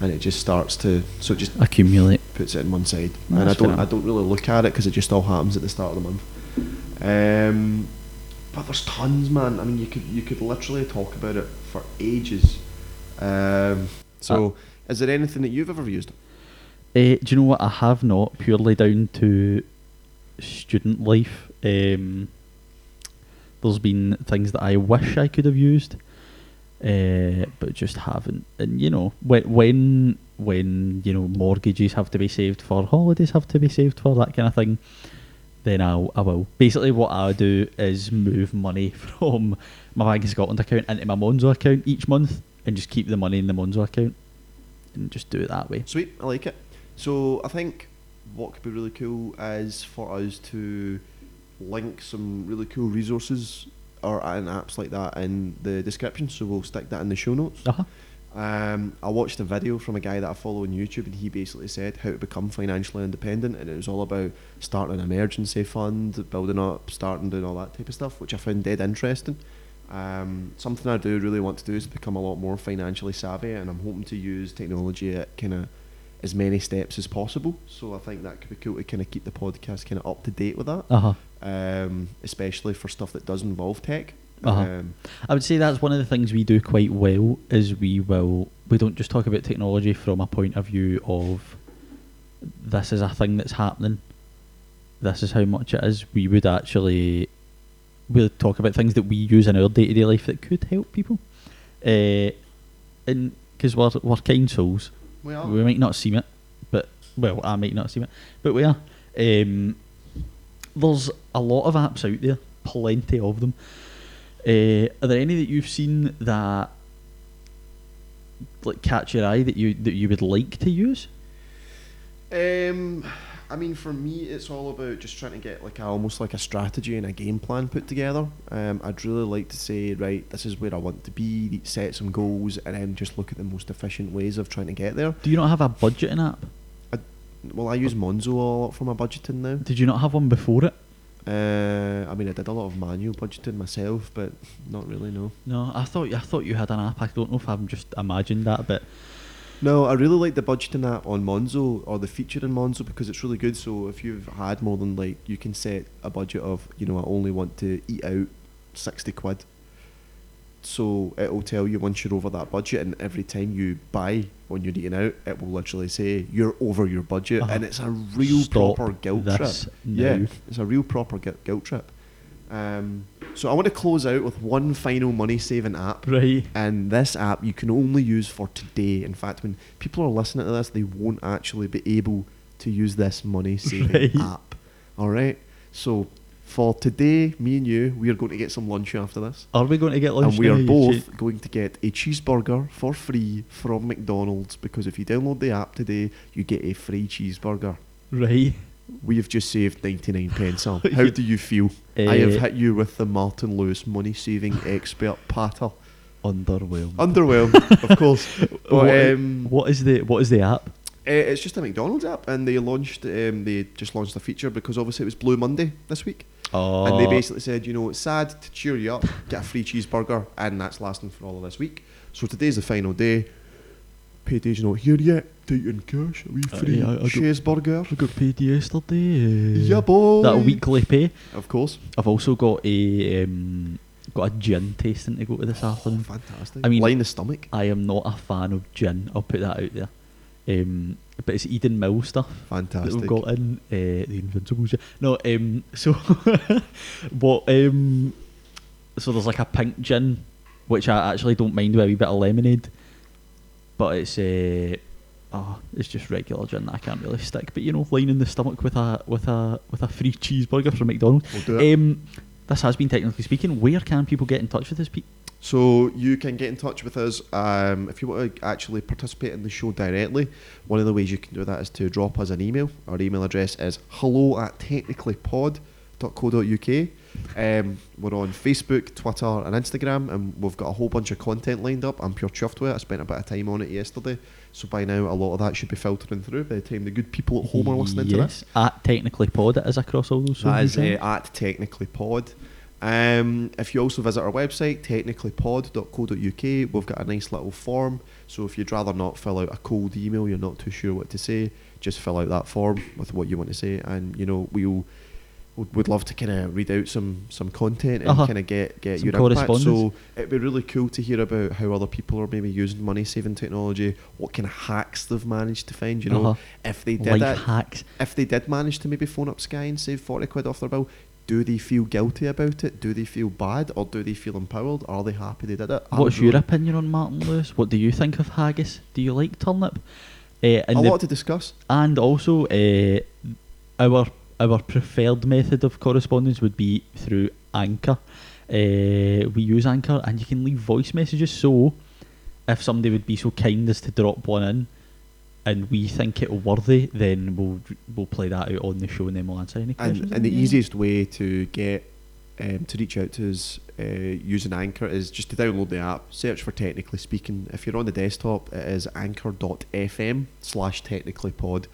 and it just starts to. So it just Accumulate. puts it in one side, No, and I don't I don't really look at it because it just all happens at the start of the month. Um, but there's tons, man. I mean, you could you could literally talk about it for ages. Um, so, is there anything that you've ever used? Uh, do you know what? I have not, purely down to student life. Um, there's been things that I wish I could have used, uh, but just haven't. And you know, when when when you know mortgages have to be saved for, holidays have to be saved for, that kind of thing, then I'll I will. Basically, what I do is move money from my Bank of Scotland account into my Monzo account each month, and just keep the money in the Monzo account, and just do it that way. Sweet, I like it. So I think what could be really cool is for us to link some really cool resources or and apps like that in the description. So we'll stick that in the show notes. Uh huh. Um, I watched a video from a guy that I follow on YouTube, and he basically said how to become financially independent, and it was all about starting an emergency fund, building up, starting doing all that type of stuff, which I found dead interesting. Um, something I do really want to do is become a lot more financially savvy, and I'm hoping to use technology at kind of as many steps as possible. So I think that could be cool to kind of keep the podcast kind of up to date with that Uh huh. um, especially for stuff that does involve tech. Uh-huh. Um, I would say that's one of the things we do quite well is we will we don't just talk about technology from a point of view of this is a thing that's happening. This is how much it is. We would actually we'll talk about things that we use in our day to day life that could help people. Uh, and because we're, we're kind souls, we are. we might not seem it, but well, I might not seem it, but we are. Um, there's a lot of apps out there, plenty of them. Uh, are there any that you've seen that like catch your eye that you that you would like to use? Um, I mean, for me, it's all about just trying to get like a, almost like a strategy and a game plan put together. Um, I'd really like to say, right, this is where I want to be, set some goals, and then just look at the most efficient ways of trying to get there. Do you not have a budgeting app? Well, I use Monzo a lot for my budgeting now. Did you not have one before it? Uh, I mean, I did a lot of manual budgeting myself, but not really. No. No, I thought I thought you had an app. I don't know if I'm just imagined that, but No, I really like the budgeting app on Monzo or the feature in Monzo because it's really good. So if you've had more than like, you can set a budget of, you know, I only want to eat out sixty quid. So it'll tell you once you're over that budget, and every time you buy when you're eating out, it will literally say you're over your budget, Uh-huh. and it's a real Stop proper guilt trip. now. Yeah, it's a real proper gu- guilt trip. Um, so I want to close out with one final money saving app. right. And this app you can only use for today. In fact, when people are listening to this, they won't actually be able to use this money saving Right. app. All right. So for today, me and you, we are going to get some lunch after this, Are we going to get lunch? and we are both cheat? going to get a cheeseburger for free from McDonald's because if you download the app today, you get a free cheeseburger. right. We have just saved 99 pence. How do you feel? I Uh, have hit you with the Martin Lewis money saving expert patter. underwhelmed. Underwhelmed, of course. But, what, um, what is the what is the app? Uh, it's just a McDonald's app, and they launched. Um, they just launched a feature because obviously it was Blue Monday this week, Oh, and they basically said, you know, it's sad to cheer you up, get a free cheeseburger, and that's lasting for all of this week. So today's the final day. Payday's not here yet. Take in cash, a wee Uh, free yeah, I got- cheeseburger. I got paid yesterday. Yeah, boy. That weekly pay. Of course. I've also got a um, got a gin tasting to go to this afternoon. Fantastic. I mean- line the stomach. I am not a fan of gin. I'll put that out there. Um, but it's Eden Mill stuff that Fantastic. we've got in uh, the Invincibles. yeah. No, um, so what? Um, so there's like a pink gin, which I actually don't mind with a wee bit of lemonade, but it's uh, oh, it's just regular gin that I can't really stick. But you know, lining the stomach with a with a with a free cheeseburger from McDonald's. We'll do it. Um, this has been technically speaking. Where can people get in touch with us, Pete? So you can get in touch with us um, if you want to actually participate in the show directly. One of the ways you can do that is to drop us an email. Our email address is hello at technicallypod.co.uk. Um, we're on Facebook, Twitter, and Instagram, and we've got a whole bunch of content lined up. I'm pure chuffed with it. I spent a bit of time on it yesterday, so by now a lot of that should be filtering through by the time the good people at home are listening to this. at technically pod it is across all those. That is uh, at Technically Pod. Um, if you also visit our website, technicallypod.co.uk, we've got a nice little form. So if you'd rather not fill out a cold email, you're not too sure what to say, just fill out that form with what you want to say, and you know we'll would would love to kind of read out some some content and Uh-huh. kind of get get Some your impact. So it'd be really cool to hear about how other people are maybe using money saving technology, what kind of hacks they've managed to find. You know, Uh-huh. if they did life it, hacks. if they did manage to maybe phone up Sky and save 40 quid off their bill, do they feel guilty about it? Do they feel bad? Or do they feel empowered? Are they happy they did it? I What's your really- opinion on Martin Lewis? What do you think of haggis? Do you like turnip? Uh, A lot to discuss. and also, uh, our our preferred method of correspondence would be through Anchor. Uh, we use Anchor, and you can leave voice messages. So, if somebody would be so kind as to drop one in, and we think it worthy, then we'll we'll play that out on the show, and then we'll answer any questions. And, and the Yeah. easiest way to get um, to reach out to us uh, using Anchor is just to download the app, search for Technically Speaking. If you're on the desktop, it is anchor.fm slash technically pod,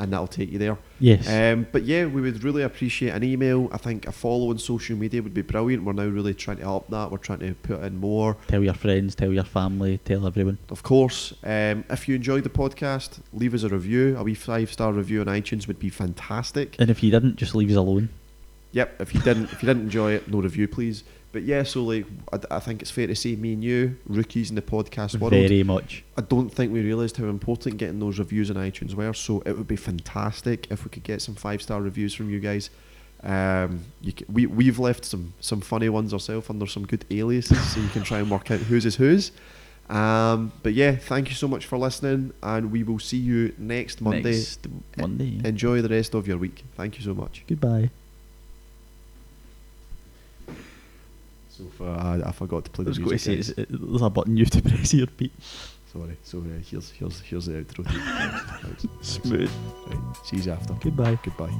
and that'll take you there. Yes. Um, but yeah, we would really appreciate an email. I think a follow on social media would be brilliant. We're now really trying to up that. We're trying to put in more. tell your friends, tell your family, tell everyone. Of course, um, if you enjoyed the podcast, leave us a review. A wee five star review on iTunes would be fantastic. And if you didn't, just leave us alone. yep, if you didn't if you didn't enjoy it, no review, please. But yeah, so like I, I think it's fair to say, me and you, rookies in the podcast world, Very much. I don't think we realised how important getting those reviews on iTunes were. So it would be fantastic if we could get some five star reviews from you guys. Um, you c we we've left some some funny ones ourselves under some good aliases, so you can try and work out whose is whose. Um, but yeah, thank you so much for listening, and we will see you next Monday. Next Monday. yeah. Enjoy the rest of your week. Thank you so much. Goodbye. So for, I, I forgot to play the say, music. it, there's a button you have to press here, Pete. Sorry. So uh, here's here's here's the outro. Smooth. Right. See you after. Goodbye. Goodbye.